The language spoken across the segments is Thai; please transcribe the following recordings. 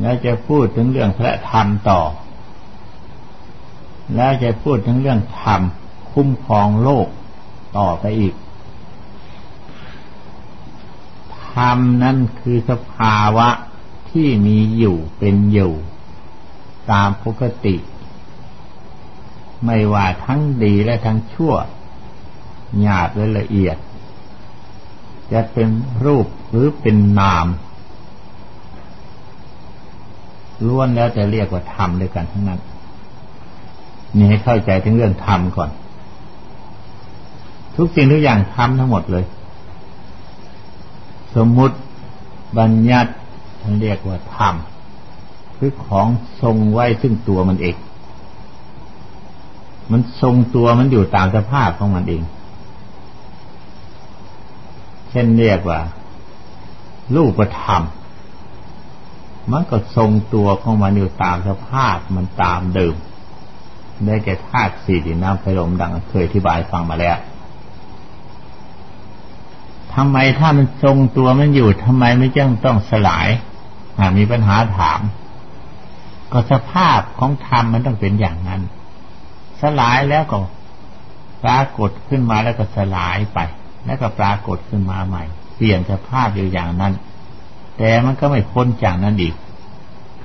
แล้วจะพูดถึงเรื่องพระธรรมต่อ แล้วจะพูดถึงเรื่องธรรมคุ้มครองโลกต่อไปอีก ธรรมนั่นคือสภาวะที่มีอยู่เป็นอยู่ ตามปกติ ไม่ว่าทั้งดีและทั้งชั่ว หยาบและละเอียด จะเป็นรูปหรือเป็นนาม ล้วนแล้วจะเรียกว่าธรรมด้วยกันทั้งนั้นนี่ให้เข้าใจถึงเรื่องธรรมก่อน ทุกสิ่งทุกอย่างธรรมทั้งหมดเลย สมมุติบัญญัติท่านเรียกว่าธรรมคือของทรงไว้ซึ่งตัวมันเอง มันทรงตัวมันอยู่ตามสภาพของมันเอง เช่นเรียกว่ารูปธรรม มันก็ทรงตัวของมันอยู่ตามสภาพมันตามเดิม ได้แก่ธาตุสี่ดินน้ำไฟลมดังเคยอธิบายฟังมาแล้วทำไมถ้ามันทรงตัวมันอยู่ทำไมไม่จ้องต้องสลายหากมีปัญหาถาม ก็สภาพของธรรมมันต้องเป็นอย่างนั้น สลายแล้วก็ปรากฏขึ้นมาแล้วก็สลายไป แล้วก็ปรากฏขึ้นมาใหม่ เปลี่ยนสภาพอยู่อย่างนั้น แต่มันก็ไม่พ้นจากนั้นอีก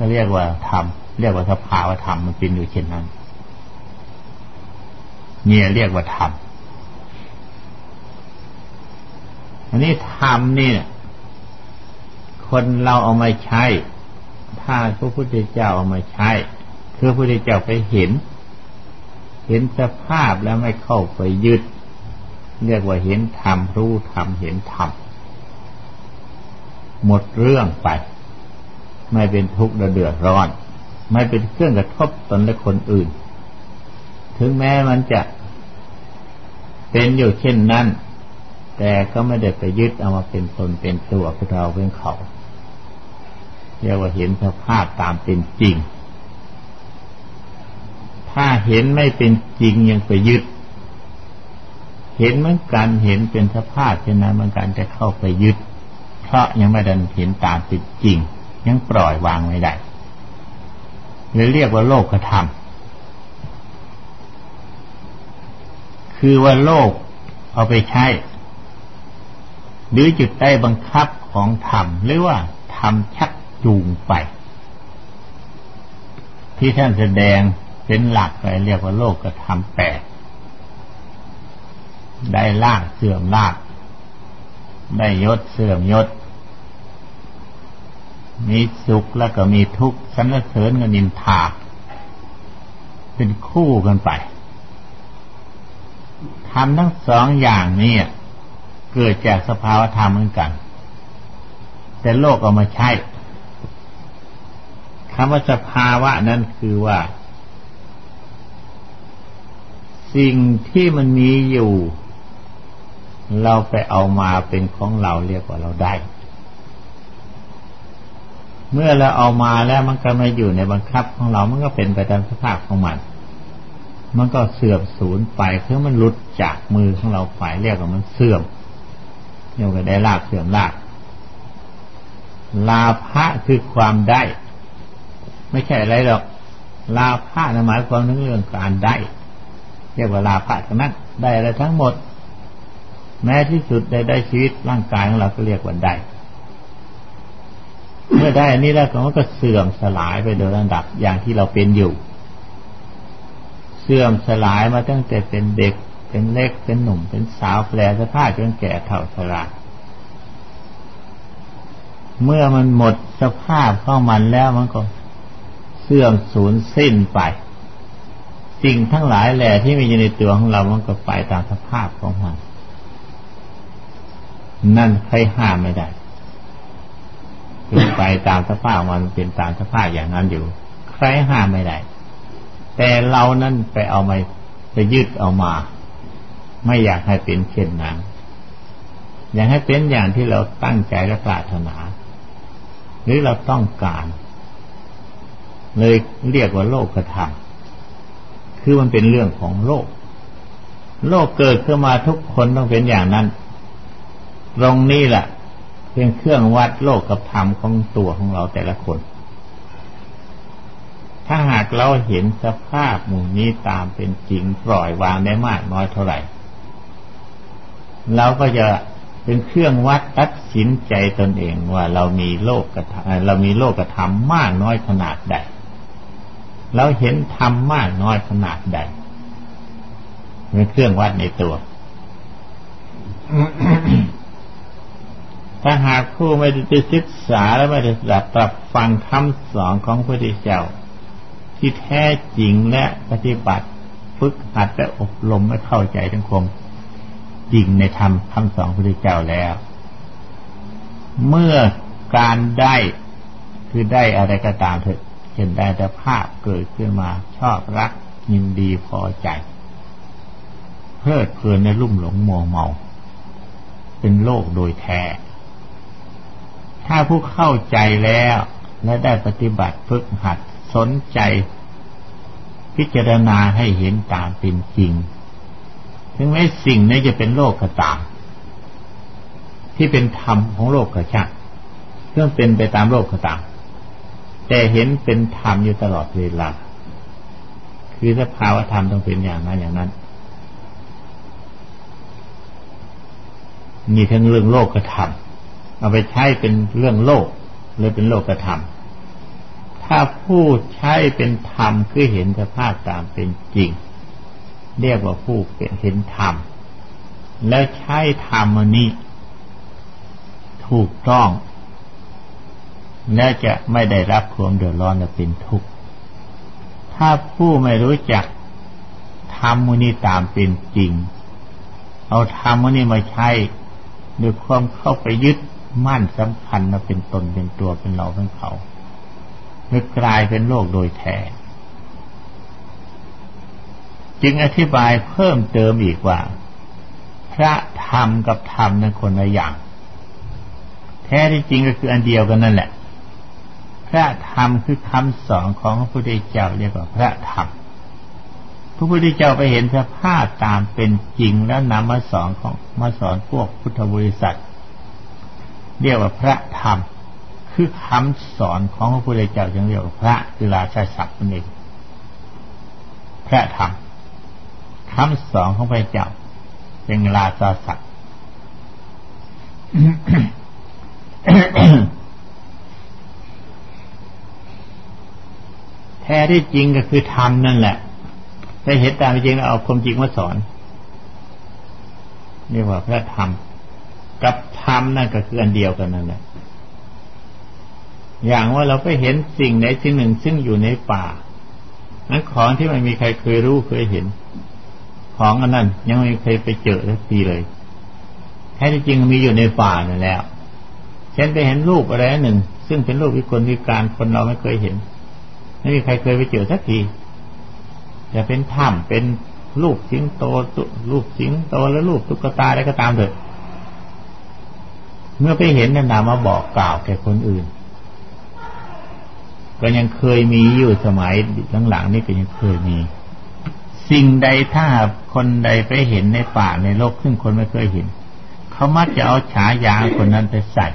ก็เรียกว่าธรรมเรียกว่าสภาวธรรมมันเป็นอยู่เช่นนั้น เนี่ยเรียกว่าธรรมอันนี้ธรรมนี่คนเราเอามาใช้ ถ้าพระพุทธเจ้าเอามาใช้ คือพระพุทธเจ้าไปเห็น เห็นสภาพแล้วไม่เข้าไปยึด เรียกว่าเห็นธรรมรู้ธรรมเห็นธรรมหมดเรื่องไป ไม่เป็นทุกข์เดือดร้อน ไม่เป็นเครื่องกระทบตนและคนอื่น ถึงแม้มันจะเป็นอยู่เช่นนั้น แต่ก็ไม่ได้ไปยึดเอามาเป็นตนเป็นตัวเป็นเราเป็นเขาเรียกว่าเห็นสภาพตามเป็นจริง ถ้าเห็นไม่เป็นจริงยังไปยึด เห็นเหมือนกันเห็นเป็นสภาพเช่นนั้นเมันการจะเข้าไปยึด เพราะยังไม่ดันเห็นตามเป็นจริง ยังปล่อยวางไม่ได้เลยเรียกว่าโลกกระทำคือว่าโลกเอาไปใช้ หรือจุดใต้บังคับของธรรมหรือว่าธรรมชักจูงไป ที่ท่านแสดงเป็นหลักไปเรียกว่าโลกกระทำแปดได้ลากเสื่อมลาก ได้ยศเสื่อมยศ มีสุขแล้วก็มีทุกข์สรรเสริญกับนินทา เป็นคู่กันไปทำทั้งสองอย่างนี้เกิดจากสภาวธรรมเหมือนกัน แต่โลกเอามาใช้คำว่าสภาวะนั้นคือว่า สิ่งที่มันมีอยู่ เราไปเอามาเป็นของเราเรียกว่าเราได้ เมื่อเราเอามาแล้วมันก็ม่อยู่ในบังคับของเรามันก็เป็นไปตามสภาพของมัน มันก็เสื่อมสูญไปเพื่อมันหลุดจากมือของเราไปเรียกว่ามันเสื่อมเรียกว่าได้ลาบเสื่อมลาบลาภะคือความได้ ไม่ใช่อะไรหรอกลาภะหมายความถึงเรื่องการได้ เรียกว่าลาภะทั้งนั้นได้อะไรทั้งหมด แม้ที่สุดได้ได้ชีวิตร่างกายของเราก็เรียกว่าได้ เมื่อได้อันนี้แล้วมันก็เสื่อมสลายไปโดยลำดับอย่างที่เราเป็นอยู่ เสื่อมสลายมาตั้งแต่เป็นเด็ก เป็นเล็กเป็นหนุ่ม เป็นสาวแปลสภาพจนแก่เฒ่าชราเมื่อมันหมดสภาพเข้ามันแล้วมันก็เสื่อมสูญสิ้นไป สิ่งทั้งหลายแหล่ที่มีอยู่ในตัวของเรามันก็ไปตามสภาพของมันนั่นใครห้ามไม่ได้ คือไปตามสภาพมันเป็นตามสภาพอย่างนั้นอยู่ ใครห้ามไม่ได้ แต่เรานั้นไปเอามาไปยึดเอามา ไม่อยากให้เป็นเช่นนั้น อยากให้เป็นอย่างที่เราตั้งใจและปรารถนา หรือเราต้องการ เลยเรียกว่าโลกธรรมคือมันเป็นเรื่องของโลก โลกเกิดขึ้นมาทุกคนต้องเป็นอย่างนั้น ตรงนี้แหละ เป็นเครื่องวัดโลกกับธรรมของตัวของเราแต่ละคน ถ้าหากเราเห็นสภาพหมู่นี้ตามเป็นจริงปล่อยวางได้มากน้อยเท่าไหร่ เราก็จะเป็นเครื่องวัดตัดสินใจตนเองว่าเรามีโลกกระเรามีโลกกระทำมากน้อยขนาดใด เราเห็นธรรมมากน้อยขนาดใดเป็นเครื่องวัดในตัว ถ้าหากผู้ไม่ได้ศึกษาและไม่ได้ดับปรับฟังคำสอนของพระพุทธเจ้า ที่แท้จริงและปฏิบัติฝึกหัดและอบรมไม่เข้าใจทั้งคมจริงในธรรมคำสอนพระพุทธเจ้าแล้ว เมื่อการได้คือได้อะไรก็ตามเถอะเห็นได้แต่ภาพเกิดขึ้นมาชอบรักยินดีพอใจ เพลิดเพลินในลุ่มหลงมัวเมา เป็นโลกโดยแท้ ถ้าผู้เข้าใจแล้วและได้ปฏิบัติฝึกหัดสนใจ พิจารณาให้เห็นตามเป็นจริง ถึงแม้สิ่งนี้จะเป็นโลกก็ตามที่เป็นธรรมของโลกก็ช่างเรื่องเป็นไปตามโลกก็ตามแต่เห็นเป็นธรรมอยู่ตลอดเวลา คือสภาวธรรมต้องเป็นอย่างนั้นอย่างนั้นมีทั้งเรื่องโลกกระทำ เอาไปใช้เป็นเรื่องโลกเลยเป็นโลกกระทำถ้าผู้ใช้เป็นธรรมคือเห็นสภาพตามเป็นจริง เรียกว่าผู้เห็นธรรม แล้วใช้ธรรมนี้ ถูกต้อง และจะไม่ได้รับความเดือดร้อนและเป็นทุกข์ ถ้าผู้ไม่รู้จักธรรมนี้ตามเป็นจริง เอาธรรมนี้มาใช้ด้วยความเข้าไปยึด มั่นสำคัญมาเป็นตนเป็นตัวเป็นเราเป็นเขาจะกลายเป็นโลกโดยแท้จึงอธิบายเพิ่มเติมอีกว่า พระธรรมกับธรรมนั้นคนละอย่าง แท้ที่จริงก็คืออันเดียวกันนั่นแหละ พระธรรมคือคำสอนของพระพุทธเจ้าเรียกว่าพระธรรมพระพุทธเจ้าไปเห็นสภาพตามเป็นจริงแล้วนำมาสอนของมาสอนพวกพุทธบริษัท เรียกว่าพระธรรม คือคำสอนของพระพุทธเจ้าจึงเรียกว่าพระคือราชาศัพท์นั่นเองพระธรรมคำสอนของพระเจ้าเป็นราชาศักดิ์แท้ที่จริงก็คือธรรมนั่นแหละแต่เห็นตามจริงแล้วเอาความจริงมาสอนเรียกว่าพระธรรม กับธรรมนั่นก็คืออันเดียวกันนั่นแหละอย่างว่าเราไปเห็นสิ่งไหนสิ่งหนึ่งซึ่งอยู่ในป่านั้นของที่ไม่มีใครเคยรู้เคยเห็น ของอันนั้น ยังไม่เคยไปเจอสักทีเลยแท้จริงมีอยู่ในป่านั่นแล้วฉันไปเห็นรูปอะไรหนึ่ง ซึ่งเป็นรูปวิกลวิการคนเราไม่เคยเห็น ไม่มีใครเคยไปเจอสักทีจะเป็นถ้ำเป็นรูปสิงโตรูปสิงโตแล้วรูปตุ๊กตาอะไรก็ตามเถอะ เมื่อไปเห็นนั่นนามาบอกกล่าวแก่คนอื่น ก็ยังเคยมีอยู่สมัยหลังๆนี่ก็ยังเคยมี สิ่งใดถ้าคนใดไปเห็นในป่าในโลกซึ่งคนไม่เคยเห็น เขามักจะเอาฉายาคนนั้นไปใส่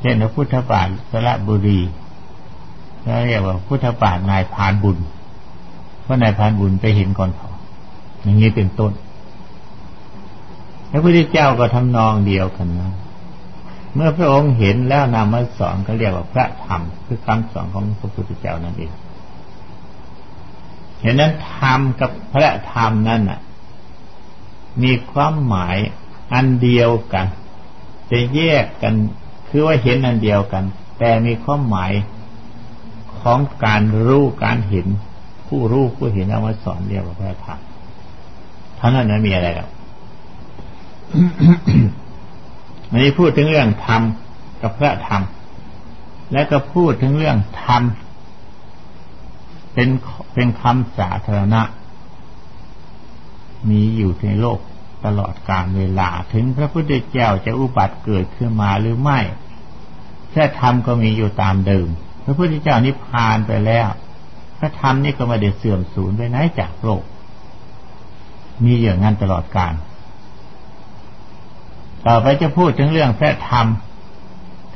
เช่นพระพุทธบาทสระบุรีแล้วเรียกว่าพุทธบาทนายพานบุญ เพราะนายพานบุญไปเห็นก่อนเขาอย่างนี้เป็นต้น พระพุทธเจ้าก็ทำนองเดียวกันนะเมื่อพระองค์เห็นแล้วนำมาสอนก็เรียกว่าพระธรรมคือคำสอนของพระพุทธเจ้านั่นเองเห็นนั้นธรรมกับพระธรรมนั่นน่ะ มีความหมายอันเดียวกัน จะแยกกันคือว่าเห็นอันเดียวกัน แต่มีความหมายของการรู้การเห็น ผู้รู้ผู้เห็นเอามาสอนเรียกว่าพระธรรมเท่านั้นไม่มีอะไรแล้ว อันนี้พูดถึงเรื่องธรรมกับพระธรรม และก็พูดถึงเรื่องธรรมเป็นเป็นคำสาธารณะ มีอยู่ในโลกตลอดกาลเวลา ถึงพระพุทธเจ้าจะอุบัติเกิดขึ้นมาหรือไม่พระธรรมก็มีอยู่ตามเดิม พระพุทธเจ้านิพพานไปแล้ว พระธรรมนี่ก็ไม่ได้เสื่อมสูญไปไหนจากโลก มีอย่างนั้นตลอดกาล ต่อไปจะพูดถึงเรื่องพระธรรม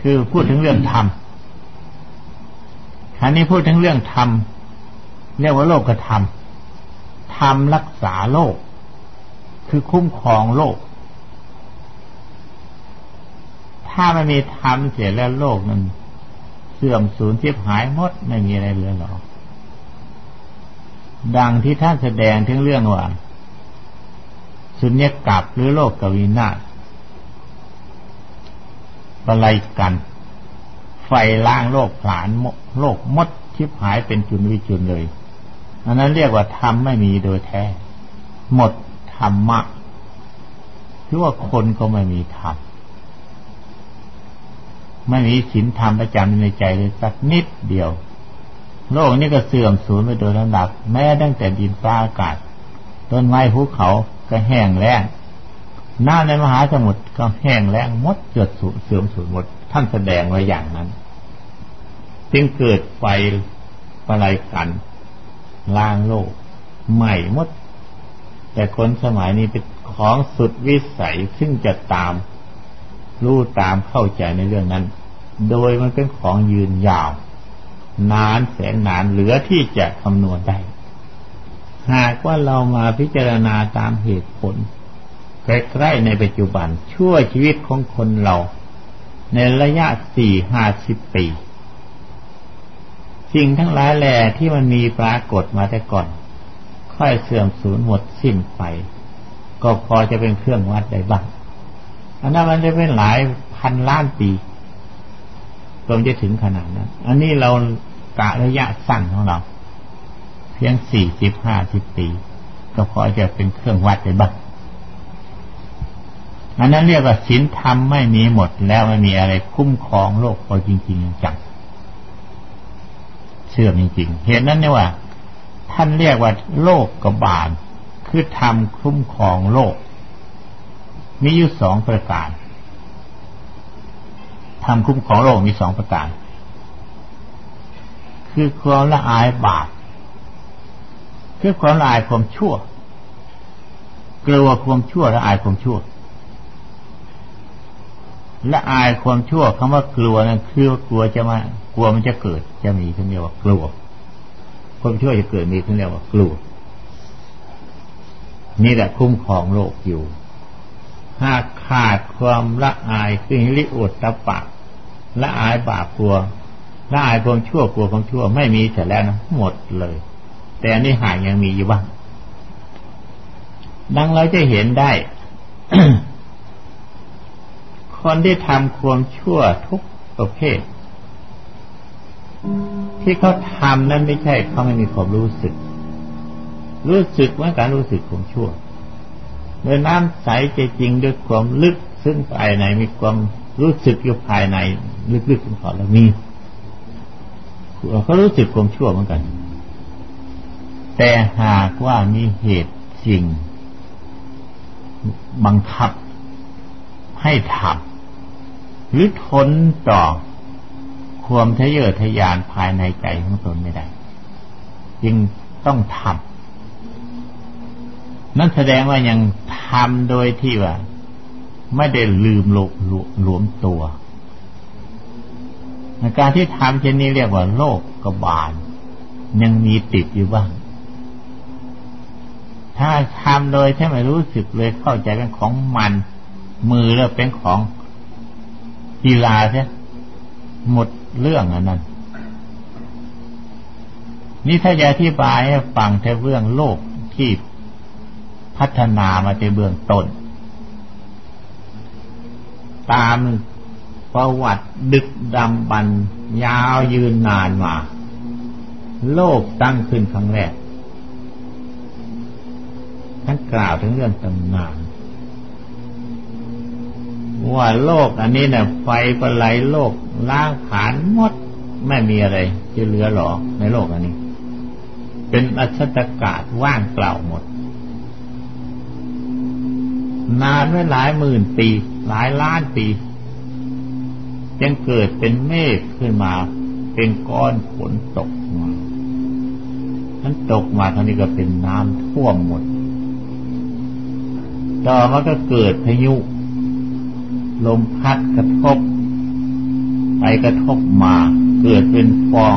คือพูดถึงเรื่องธรรมครั้นี้พูดถึงเรื่องธรรมเรียกว่าโลกกระทำธรรมรักษาโลก คือคุ้มครองโลก ถ้าไม่มีธรรมเสียแล้วโลกนั้นเสื่อมสูญเสียหายหมดไม่มีอะไรเหลือหรอกดังที่ท่านแสดงถึงเรื่องว่าสุญญกับหรือโลกกวินาศ ปะไลกัน ไฟล้างโลกผลาญโลกมดชิบหายเป็นจุนวิจุนเลย อันนั้นเรียกว่าธรรมไม่มีโดยแท้ หมดธรรมะคือว่าคนก็ไม่มีธรรมไม่มีศีลธรรมประจำในใจเลยสักนิดเดียว โลกนี้ก็เสื่อมสูญไปโดยลำดับ แม้ตั้งแต่ดินฟ้าอากาศ ต้นไม้ภูเขาก็แห้งแล้ง น้ำในมหาสมุทรก็แห้งแล้งมดเกิดสูญเสื่อมสูญหมด ท่านแสดงไว้อย่างนั้นจึงเกิดไฟประไลกันล้างโลก ใหม่หมด แต่คนสมัยนี้เป็นของสุดวิสัยซึ่งจะตาม รู้ตามเข้าใจในเรื่องนั้น โดยมันเป็นของยืนยาว นานแสนนานเหลือที่จะคำนวณได้ หากว่าเรามาพิจารณาตามเหตุผล ใกล้ๆในปัจจุบัน ชั่วชีวิตของคนเรา ในระยะสี่ห้าสิบปี สิ่งทั้งหลายแหล่ที่มันมีปรากฏมาแต่ก่อน ค่อยเสื่อมสูญหมดสิ้นไป ก็พอจะเป็นเครื่องวัดได้บ้างอันนั้นมันจะเป็นหลายพันล้านปีจนจะถึงขนาดนั้น อันนี้เรากะระยะสั้นของเรา เพียงสี่สิบห้าสิบปี ก็พอจะเป็นเครื่องวัดได้บ้าง อันนั้นเรียกว่าศีลธรรมไม่มีหมดแล้วไม่มีอะไรคุ้มครองโลกพอจริง ๆจังเชื่อจริงๆเหตุนั้นเนี่ยว่า ท่านเรียกว่าโลกกบาลคือทำคุ้มครองโลก มีอยู่สองประการทำคุ้มของโลกมีสองประการ คือความละอายบาปคือความละอายความชั่วกลัวความชั่วละอายความชั่ว ละอายความชั่วคำว่ากลัวนั่นคือกลัวจะมากลัวมันจะเกิด จะมีขึ้นเรียกว่ากลัว ความชั่วจะเกิดมีขึ้นเรียกว่ากลัว นี่แหละคุ้มครองโลกอยู่ หากขาดความละอายคือหิริโอตตะปะละอายบาปกลัวละอายความชั่วกลัวความชั่วไม่มีเสร็จแล้วนะหมดเลย แต่อันนี้หากยังมีอยู่บ้างดังเราจะเห็นได้ คนที่ทำความชั่วทุกประเภท ที่เขาทำนั้นไม่ใช่เขาไม่มีความรู้สึก รู้สึกว่าการรู้สึกของชั่วโดยน้ำใสใจจริงด้วยความลึกซึ่งภายในมีความรู้สึกอยู่ภายในลึกๆของเขาแล้วมีเขารู้สึกความชั่วเหมือนกัน แต่หากว่ามีเหตุสิ่งบังคับให้ทำ หรือทนต่อความทะเยอทะยานภายในใจของตนไม่ได้ จึงต้องทำนั่นแสดงว่ายังทำโดยที่ว่า ไม่ได้ลืมหลหลวมตัวการที่ทำเช่นนี้เรียกว่าโลกกบาล ยังมีติดอยู่บ้าง ถ้าทำโดยที่ไม่รู้สึกเลยเข้าใจเป็นของมัน มือแล้วเป็นของ กีฬาใช่หมดเรื่องอันนั้น นี่ถ้าจะอธิบายให้ฟังแต่เรื่องโลกที่พัฒนามาในเบื้องต้น ตามประวัติดึกดำบรรยาวยืนนานมา โลกตั้งขึ้นครั้งแรกท่านกล่าวถึงเรื่องตำนาน ว่าโลกอันนี้เนี่ยไฟประไลโลกล้างผานหมดไม่มีอะไรจะเหลือหรอในโลกอันนี้ เป็นอัศตกาศว่างเปล่าหมด นานไว้หลายหมื่นปี หลายล้านปียังเกิดเป็นเมฆขึ้นมา เป็นก้อนฝนตกมาทั้นตกมาท่านี้ก็เป็นน้ำท่วมหมด ต่อมาก็เกิดพายุ ลมพัดกระทบ ไปกระทบมา เกิดเป็นฟอง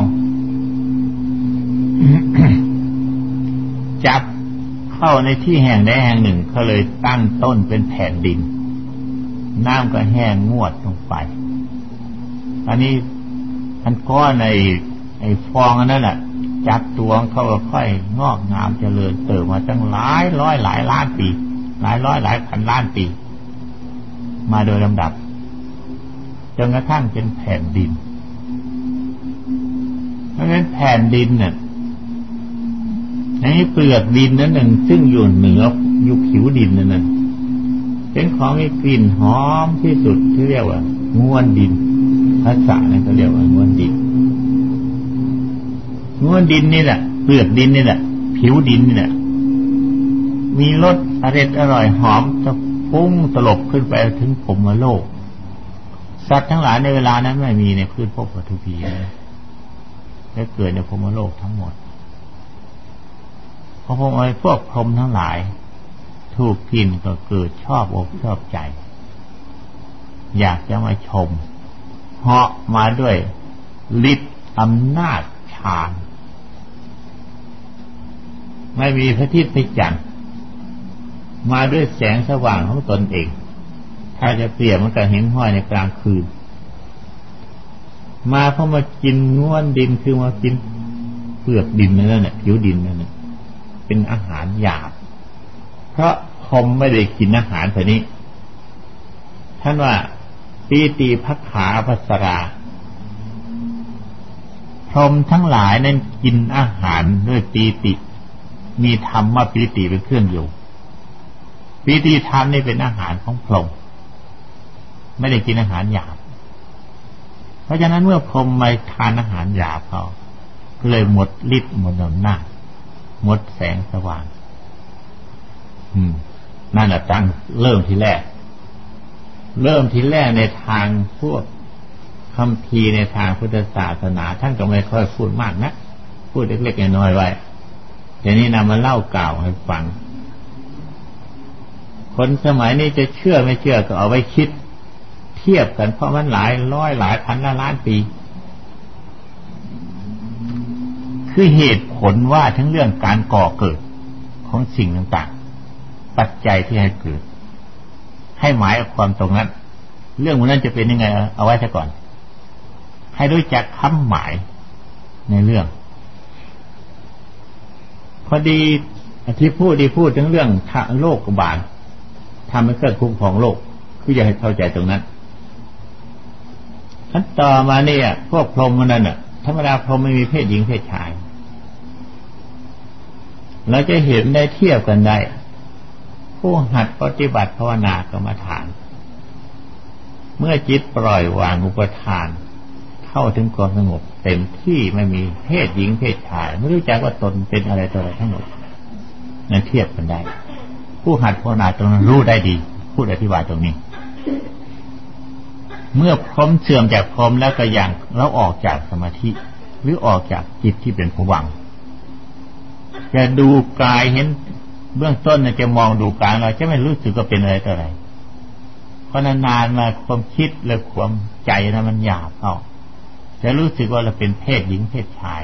จับเข้าในที่แห่งใดแห่งหนึ่งเขาเลยตั้งต้นเป็นแผ่นดิน น้ำก็แห้งงวดลงไป อันนี้อันก้อนในไอ้ฟองอันนั้นแหละจับตัวเขาค่อยงอกงามเจริญเติบมาตั้งหลายร้อยหลายล้านปี หลายร้อยหลายพันล้านปี มาโดยลำดับจนกระทั่งเป็นแผ่นดิน เพราะฉะนั้นแผ่นดินเนี่ยในเปลือกดินนั้นหนึ่ง ซึ่งอยู่เหนืออยู่ผิวดินนั่นเป็นของมีกลิ่นหอมที่สุดที่เรียกว่าง้วนดินภาษาเนี่ยเขาเรียกว่าง้วนดินง้วนดินนี่แหละเปลือกดินนี่แหละผิวดินนี่แหละมีรสอร่อยอร่อยหอมจะ พุ่งตลบขึ้นไปถึงผมมโลก สัตว์ทั้งหลายในเวลานั้นไม่มีในพื้นพบปทุพีเลยและเกิดในพมโลกทั้งหมดพอพงไอ้พวกพรหมทั้งหลาย ถูกกินก็เกิดชอบอกชอบใจ อยากจะมาชมเหาะมาด้วยฤทธิ์อำนาจฌาน ไม่มีพระทิตย์พระจันทร์ มาด้วยแสงสว่างของตนเอง ถ้าจะเปรียบมันก็เห็นห้อยในกลางคืน มาเพราะมากินง้วนดินคือมากินเปลือกดินนั่นแหละผิวดินนั่นแหละเป็นอาหารหยาบ เพราะพรมไม่ได้กินอาหารแบบนี้ ท่านว่าปีติพักขาภัสราพรมทั้งหลายนั้นกินอาหารด้วยปีติ มีธรรมว่าปีติเป็นเครื่องอยู่ ปีติธรรมนี่เป็นอาหารของพรหมไม่ได้กินอาหารหยาบ เพราะฉะนั้นเมื่อพรหมไม่ทานอาหารหยาบเขาก็เลยหมดฤทธิ์หมดอำนาจหมดแสงสว่าง อืม นั่นแหละตั้งเริ่มทีแรก เริ่มทีแรกในทางพวกคำพีในทางพุทธศาสนาท่านก็ไม่ค่อยพูดมากนะ พูดเล็กๆน้อยๆไว้เดี๋ยวนี้นำมาเล่ากล่าวให้ฟัง คนสมัยนี้จะเชื่อไม่เชื่อก็เอาไว้คิด เทียบกันเพราะมันหลายร้อยหลายพันล้านปี คือเหตุผลว่าทั้งเรื่องการก่อเกิดของสิ่งต่างๆ ปัจจัยที่ให้เกิด ให้หมายความตรงนั้น เรื่องนั้นจะเป็นยังไง เอาไว้ซะก่อน ให้รู้จักคำหมายในเรื่อง พอดีที่พูดดีพูดถึงเรื่องโลกบาล ทำให้เกิดคุ้มของโลก คืออยากให้เข้าใจตรงนั้นขั้นต่อมาเนี่ยพวกพรหมนั่นน่ะ ธรรมดาพรหมไม่มีเพศหญิงเพศชายเราจะเห็นได้เทียบกันได้ ผู้หัดปฏิบัติภาวนากรรมฐาน เมื่อจิตปล่อยวางอุปทาน เข้าถึงความสงบ เต็มที่ไม่มีเพศหญิงเพศชาย ไม่รู้จักว่าตนเป็นอะไรตัวอะไรทั้งหมดนั่นเทียบกันได้ ผู้หัดภาวนาตรงนั้นรู้ได้ดี พูดอธิบายตรงนี้ เมื่อพร้อมเสื่อมจากพร้อมแล้วก็ยังแล้วออกจากสมาธิ หรือออกจากจิตที่เป็นผวังจะดูกายเห็นเบื้องต้นจะมองดูกายเราจะไม่รู้สึกว่าเป็นอะไรต่ออะไร เพราะนานๆมาความคิดและความใจนะมันหยาบเข้าจะรู้สึกว่าเราเป็นเพศหญิงเพศชาย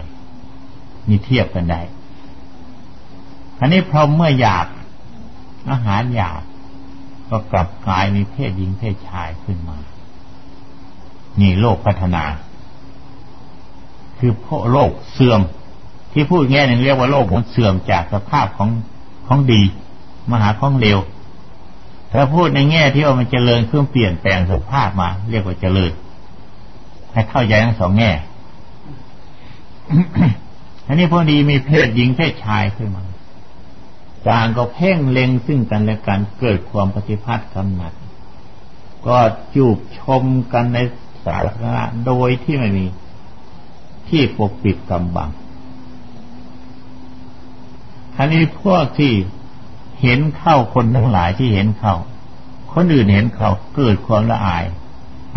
มีเทียบกันได้อันนี้พอเมื่อหยาบ อาหารหยาบก็กลับกลายมีเพศหญิงเพศชายขึ้นมา นี่โลกพัฒนา คือพราะโลกเสื่อม ที่พูดแง่หนึ่งเรียกว่าโลกมันเสื่อมจากสภาพของของดีมาหาของเลวถ้าพูดในแง่ที่ว่ามันเจริญเครื่องเปลี่ยนแปลงสภาพมา เรียกว่าเจริญ ให้เข้าใจทั้งสองแง่อันนี้พอดีมีเพศหญิงเพศชายขึ้นมา ต่างก็เพ่งเล็งซึ่งกันและกันเกิดความปฏิพัทธ์กำหนัด ก็จูบชมกันในสาธารณะโดยที่ไม่มีที่ปกปิดกำบังอันนี้พวกที่เห็นเข้าคนทั้งหลายที่เห็นเข้า คนอื่นเห็นเขาเกิดความละอาย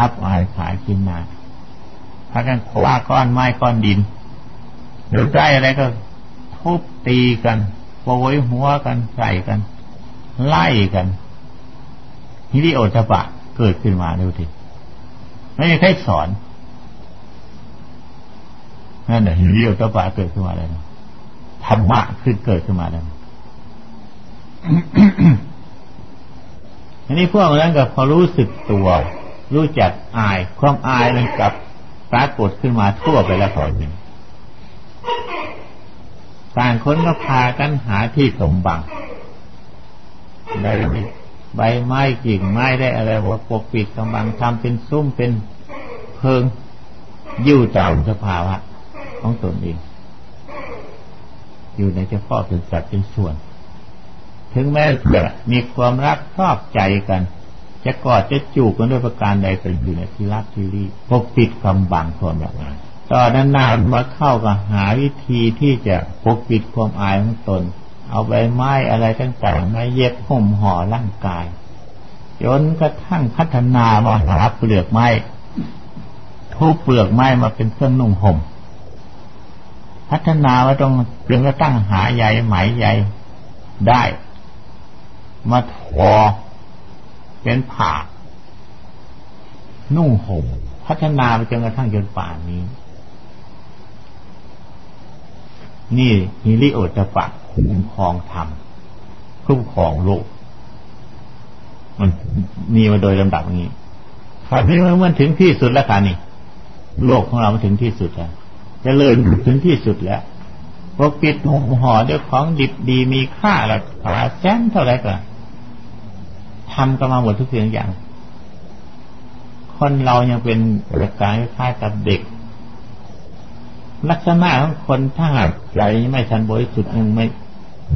อับอายขายกินมาพากันคว้าก้อนไม้ก้อนดินหรือได้อะไรก็ทุบตีกัน โปยหัวกันใส่กัน ไล่กันฮิริโอตปะเกิดขึ้นมาดูทีไม่มีใครสอนนั่นแหละฮิริโอตปะเกิดขึ้นมาเลยธรรมะขึ้นเกิดขึ้นมาแล้วอันนี้พวกนั้นก็พอรู้สึกตัว รู้จักอาย ความอายนั้นกับปรากฏขึ้นมาทั่วไปแล้วพอหนึ่ง ต่างคนก็พากันหาที่สมบังได้ใบไม้กิ่งไม้ได้อะไรว่าปกปิดกำบังทำเป็นซุ้มเป็นเพิงยู่ตามสภาวะของตนเอง อยู่ในเฉพาะเป็นสัตว์เป็นส่วน ถึงแม้จะมีความรักชอบใจกัน จะกอดจะจูบกันด้วยประการใดก็อยู่ในที่รักที่รีปกปิดกำบังความแบบนั้น ตอนนั้นนานมาเข้ากับหาวิธีที่จะปกปิดความอายของตน เอาใบไม้อะไรต่างๆมาเย็บห่มห่อร่างกายจนกระทั่งพัฒนามาหาเปลือกไม้ทุบเปลือกไม้มาเป็นเครื่องนุ่งห่มพัฒนาว่าต้องเรื่องก็ตั้งหาใยไหมใยได้ มาทอเป็นผ้านุ่งห่มพัฒนาไปจนกระทั่งจนป่านนี้ นี่ฮิริโอตปะคุ้มครองธรรมคุ้มครองโลก มันมีมาโดยลำดับนี้คราวนี้มันถึงที่สุดแล้วค่ะนี่ โลกของเรามาถึงที่สุดแล้วจะเลิญถึงที่สุดแล้วพวกปิดห่มห่อด้วยของดิบดีมีค่าละหาแสนเท่าไรก็ทำกันมาหมดทุกสิ่งอย่าง คนเรายังเป็นประการคล้ายกับเด็ก ลักษณะของคนถ้าหากใจไม่ทันบริสุทธิ์ยังไม่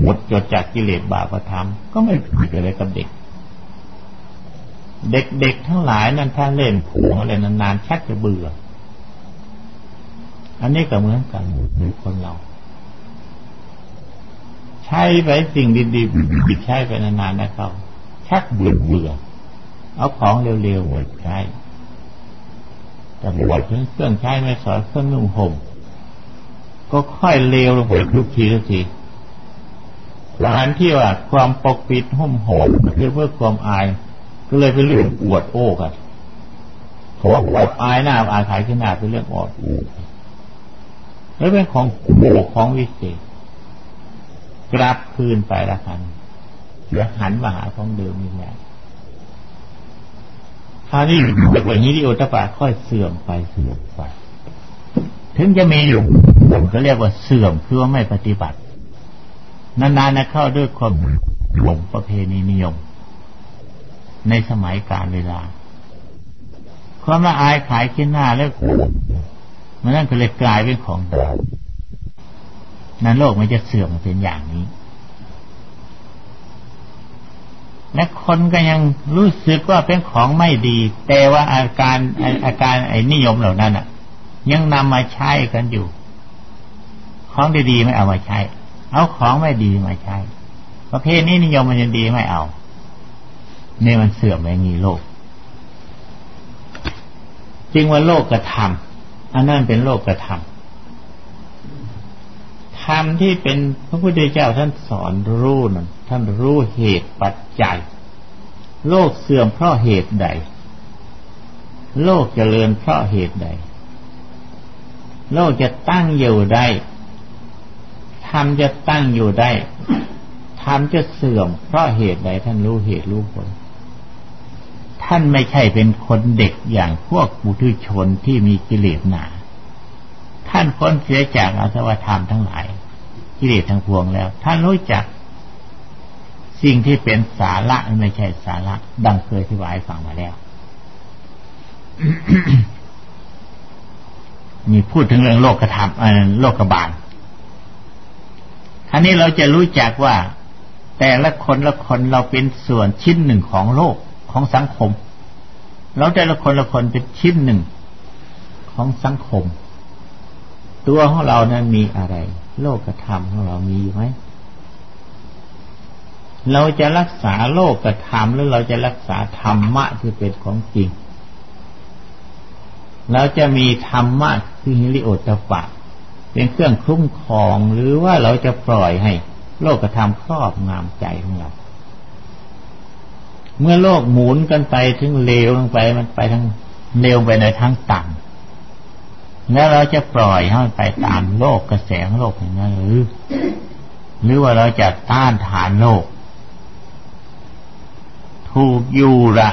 หมดจดจากกิเลสบาปธรรม ก็ไม่ผิดอะไรกับเด็ก เด็กๆทั้งหลายนั้นถ้าเล่นผูงอะไรนานๆชักจะเบื่อ อันนี้ก็เหมือนกันหรือคนเรา ใช้ไปสิ่งดีๆปิดใช้ไปนานๆนะครับ ชักเบื่อเบื่อเอาของเร็วๆหมดใช้แต่บวชเครื่องใช้ไม่สอนเครื่องนุ่งห่ม ก็ค่อยเลวลงไปทุกทีทุกทีหลังที่ว่าความปกปิดห่มห่มคือเพื่อความอาย ก็เลยเป็นเรื่องอวดโอ้กันเพราะว่าอวดอายหน้าอายขายขึ้นหน้าเป็นเรื่องอวดแล้วเป็นของโบของวิเศษกลับคืนไปละกันเดี๋ยวหันมาหาของเดิมนี่แหละคราวนี้แบบนี้ที่โอตปาค่อยเสื่อมไปเสื่อมไป ถึงจะมีอยู่ก็เรียกว่าเสื่อมคือว่าไม่ปฏิบัติ นานๆนะเข้าด้วยความหลงประเพณีนิยม ในสมัยการเวลา ความละอายขายขี้หน้าแล้วมันนั่นก็เลยกลายเป็นของดนั้นโลกมันจะเสื่อมเป็นอย่างนี้และคนก็ยังรู้สึกว่าเป็นของไม่ดี แต่ว่าอาการอาการไอ้นิยมเหล่านั้นอะ ยังนำมาใช้กันอยู่ ของดีๆไม่เอามาใช้ เอาของไม่ดีมาใช้ ประเภทนี้นิยมมันยังดีไม่เอาเนี่ยมันเสื่อมไปงี้โลก จริงว่าโลกกระทำอันนั้นเป็นโลกกระทำธรรมที่เป็นพระพุทธเจ้าท่านสอนรู้นั่นท่านรู้เหตุปัจจัย โลกเสื่อมเพราะเหตุใด โลกเจริญเพราะเหตุใด โลกจะตั้งอยู่ได้ธรรมจะตั้งอยู่ได้ธรรมจะเสื่อม เพราะเหตุใดท่านรู้เหตุรู้ผล ท่านไม่ใช่เป็นคนเด็กอย่างพวกบุตุชนที่มีกิเลสหนา ท่านพ้นเสียจากอาสวะธรรมทั้งหลาย กิเลสทั้งพวงแล้ว ท่านรู้จัก สิ่งที่เป็นสาระไม่ใช่สาระ ดังเคยที่วายฟังมาแล้ว มีพูดถึงเรื่องโลกกระทำโลกกบาลท่านี้เราจะรู้จักว่า แต่ละคนละคนเราเป็นส่วนชิ้นหนึ่งของโลกของสังคม เราแต่ละคนละคนเป็นชิ้นหนึ่งของสังคม ตัวของเรานั้นมีอะไร โลกกระทำของเรามีไหมเราจะรักษาโลกกระทำหรือเราจะรักษาธรรมะที่เป็นของจริง เราจะมีธรรมะ คือฮิริโอตปะ เป็นเครื่องคุ้มครองหรือว่าเราจะปล่อยให้ โลกกระทำครอบงามใจของเรา เมื่อโลกหมุนกันไปถึงเลวลงไปมันไปทั้งเลวไปในทางต่แล้วเราจะปล่อยให้มันไปตามโลกกระแสของโลกอย่างนั้นหรือ หรือว่าเราจะต้านทานโลก ถูกอยู่ละ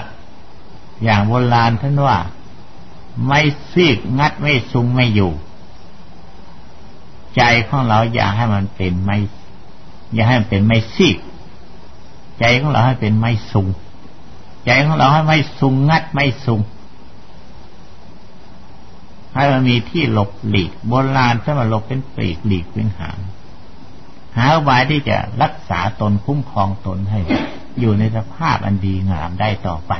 อย่างโบราณท่านว่า ไม่ซีกงัดไม่ซุงไม่อยู่ ใจของเราอย่าให้มันเป็นไม่ อย่าให้มันเป็นไม่ซีก ใจของเราให้เป็นไม่ซุงใจของเราให้ไม่ซุงงัดไม่ซุงให้มันมีที่หลบหลีกโบราณถ้ามันหลบเป็นปลีกหลีกเป็นหางหาอุายที่จะรักษาตนคุ้มครองตนให้ อยู่ในสภาพอันดีงามได้ต่อไป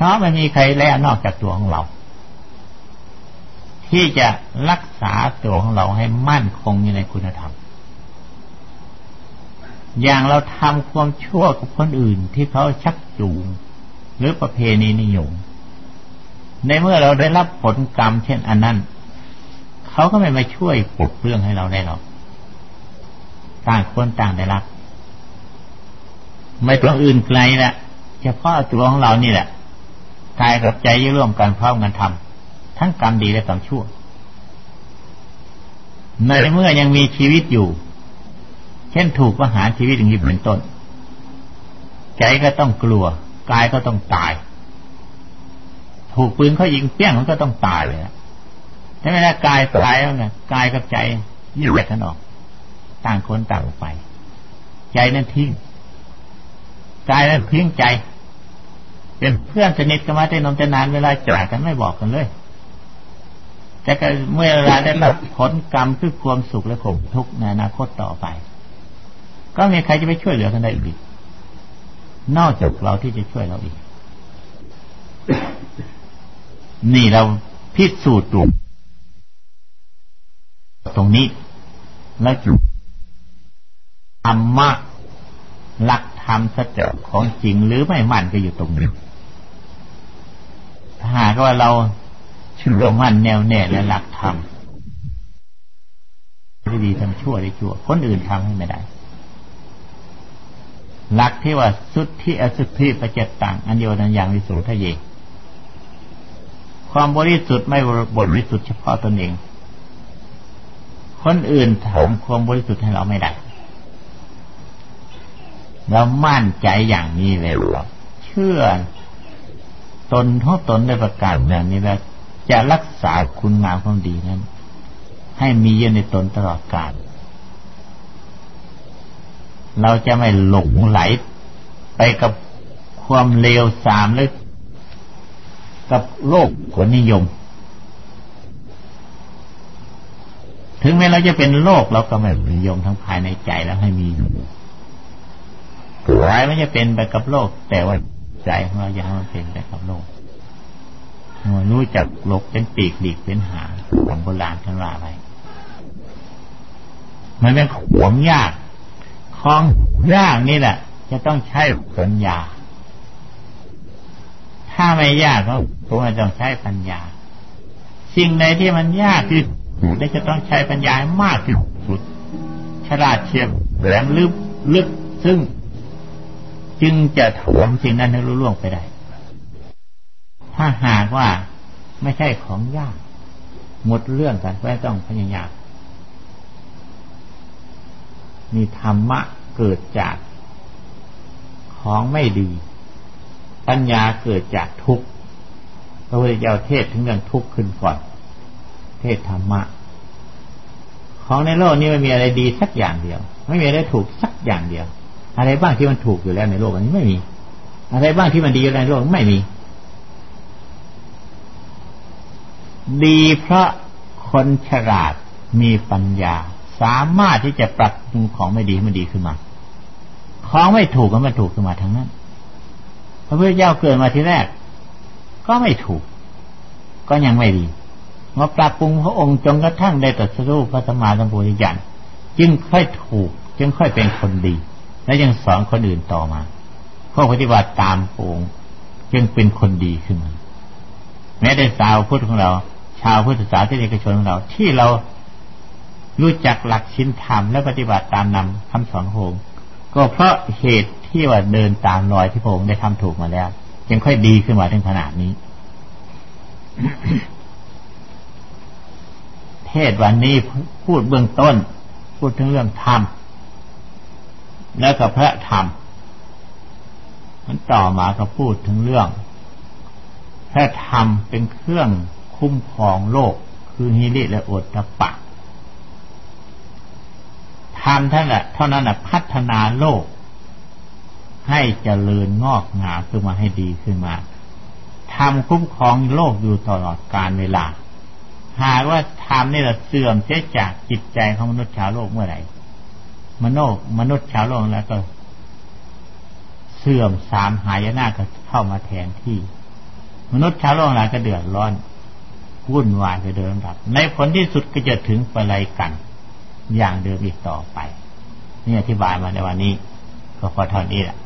เพราะไม่มีใครแล้วนอกจากตัวของเรา ที่จะรักษาตัวของเราให้มั่นคงอยู่ในคุณธรรม อย่างเราทำความชั่วกับคนอื่นที่เขาชักจูง หรือประเพณีนิยมในเมื่อเราได้รับผลกรรมเช่นอันนั้น เขาก็ไม่มาช่วยปลุกเรื่องให้เราได้หรอกต่างคนต่างได้รับ ไม่ตัวอื่นไกลละเฉพาะตัวของเรานี่แหละ กายกับใจยิ่ร่วมกันพร้อมกันทำทั้งกรรมดีและกรรมชั่ว ในเมื่อยังมีชีวิตอยู่ เช่นถูกประหารชีวิตอย่างนี้เป็นต้น ใจก็ต้องกลัวกายก็ต้องตาย ถูกปืนเขายิงเปี้ยงมันก็ต้องตายเลยใช่ไหมล่ะกายตายแล้วไงกายกับใจแยกกันออก ต่างคนต่างไป ใจนั้นทิ้งกายนั้นทิ้งใจ เป็นเพื่อนสนิทกันมาได้นมจะนานเวลาจากกันไม่บอกกันเลยแต่ก็เมื่อเวลาได้รับผลกรรมคือความสุขและข่มทุกข์ในอนาคตต่อไป ก็มีใครจะไปช่วยเหลือกันได้อีก นอกจากเราที่จะช่วยเราอีก นี่เราพิสูจน์ดูตรงนี้ แล้วจุธรรมะหลักธรรมสัจของจริงหรือไม่มั่นก็อยู่ตรงนี้ ถ้าหากว่าเราเชื่อมั่นแน่วแน่และหลักธรรมที่ดีทำชั่วได้ชั่ว คนอื่นทำให้ไม่ได้ หลักที่ว่าสุดที่อสุทธิประเจัตตังอันเดียวนั้นอย่างวิสุทธิเยความบริสุทธิ์ไม่บริสุทธิ์เฉพาะตนเอง คนอื่นทำความบริสุทธิ์ให้เราไม่ได้เรามั่นใจอย่างนี้เลยเราเชื่อ ตนทองตนได้ประกาศแบบนี้แล้ว จะรักษาคุณงามความดีนั้น ให้มีเยอะในตนตลอดกาลเราจะไม่หลงไหลไปกับความเลวทรามหรือกับโลกผลนิยม ถึงแม้เราจะเป็นโลกเราก็ไม่นิยมทั้งภายในใจแล้วให้มีอยู่ไม่จะเป็นไปกับโลกแต่ว่า ใจของเราอย่าให้มันเป็นไปกับโลกรู้จักลกเป็นปีกหลีกเป็นหางของโบราณท่านว่าอะไรมันเป็นของยากของยากนี่แหละ จะต้องใช้ปัญญา ถ้าไม่ยากก็คงต้องใช้ปัญญา สิ่งใดที่มันยากที่สุดจะต้องใช้ปัญญามากที่สุด ฉลาดเฉียบแหลมลึกลึกซึ่ง จึงจะถมสิ่งนั้นให้รู้ล่วงไปได้ ถ้าหากว่าไม่ใช่ของยาก หมดเรื่องกันไม่ต้องพยายามมีธรรมะเกิดจากของไม่ดี ปัญญาเกิดจากทุกข์พระพุทธเจ้าเทศถึงเรื่องทุกข์ขึ้นก่อน เทศธรรมะ ของในโลกนี้ไม่มีอะไรดีสักอย่างเดียว ไม่มีอะไรถูกสักอย่างเดียว อะไรบ้างที่มันถูกอยู่แล้วในโลกอันนี้ไม่มี อะไรบ้างที่มันดีอยู่ในโลกไม่มี ดีเพราะคนฉลาดมีปัญญา สามารถที่จะปรับปรุงของไม่ดีให้มันดีขึ้นมา ของไม่ถูกก็มันถูกขึ้นมาทั้งนั้น พระพุทธเจ้าเกิดมาทีแรก ก็ไม่ถูก ก็ยังไม่ดีมาปรับปรุงพระองค์จนกระทั่งได้ตรัสรู้พระสัมมาสัมพุทธเจ้าจึงค่อยถูก จึงค่อยเป็นคนดี และยังสอนคนอื่นต่อมาพวกปฏิบัติตามองค์จึงเป็นคนดีขึ้นมาแม้แต่สาวพุทธของเรา ชาวพุทธศาสนิกชนของเรา ที่เรารู้จักหลักชินธรรม และปฏิบัติตามนำคำสอนของก็เพราะเหตุที่ว่าเดินตามรอยที่พระองค์ได้ทำถูกมาแล้วยังค่อยดีขึ้นมาถึงขนาดนี้ เทศวันนี้พูดเบื้องต้น พูดถึงเรื่องธรรม แล้วก็พระธรรม มันต่อมาก็พูดถึงเรื่อง พระธรรมเป็นเครื่องคุ้มครองโลก คือฮิริและโอตตะปะธรรมท่านแหละเท่านั้นแหละพัฒนาโลก ให้เจริญงอกงามขึ้นมาให้ดีขึ้นมาทำคุ้มครองโลกอยู่ตลอดกาลเวลา หากว่าธรรมนี่ละเสื่อมเสียจากจิตใจของมนุษย์ชาวโลกเมื่อไหร่ มโนมนุษย์ชาวโลกแล้วก็ เสื่อมสามหายนาก็เข้ามาแทนที่ มนุษย์ชาวโลกหลายก็เดือดร้อนวุ่นวายไปเดินดับ ในผลที่สุดก็จะถึงปลายกัน อย่างเดิมอีกต่อไป นี่อธิบายมาในวันนี้ ก็พอเท่านี้แหละ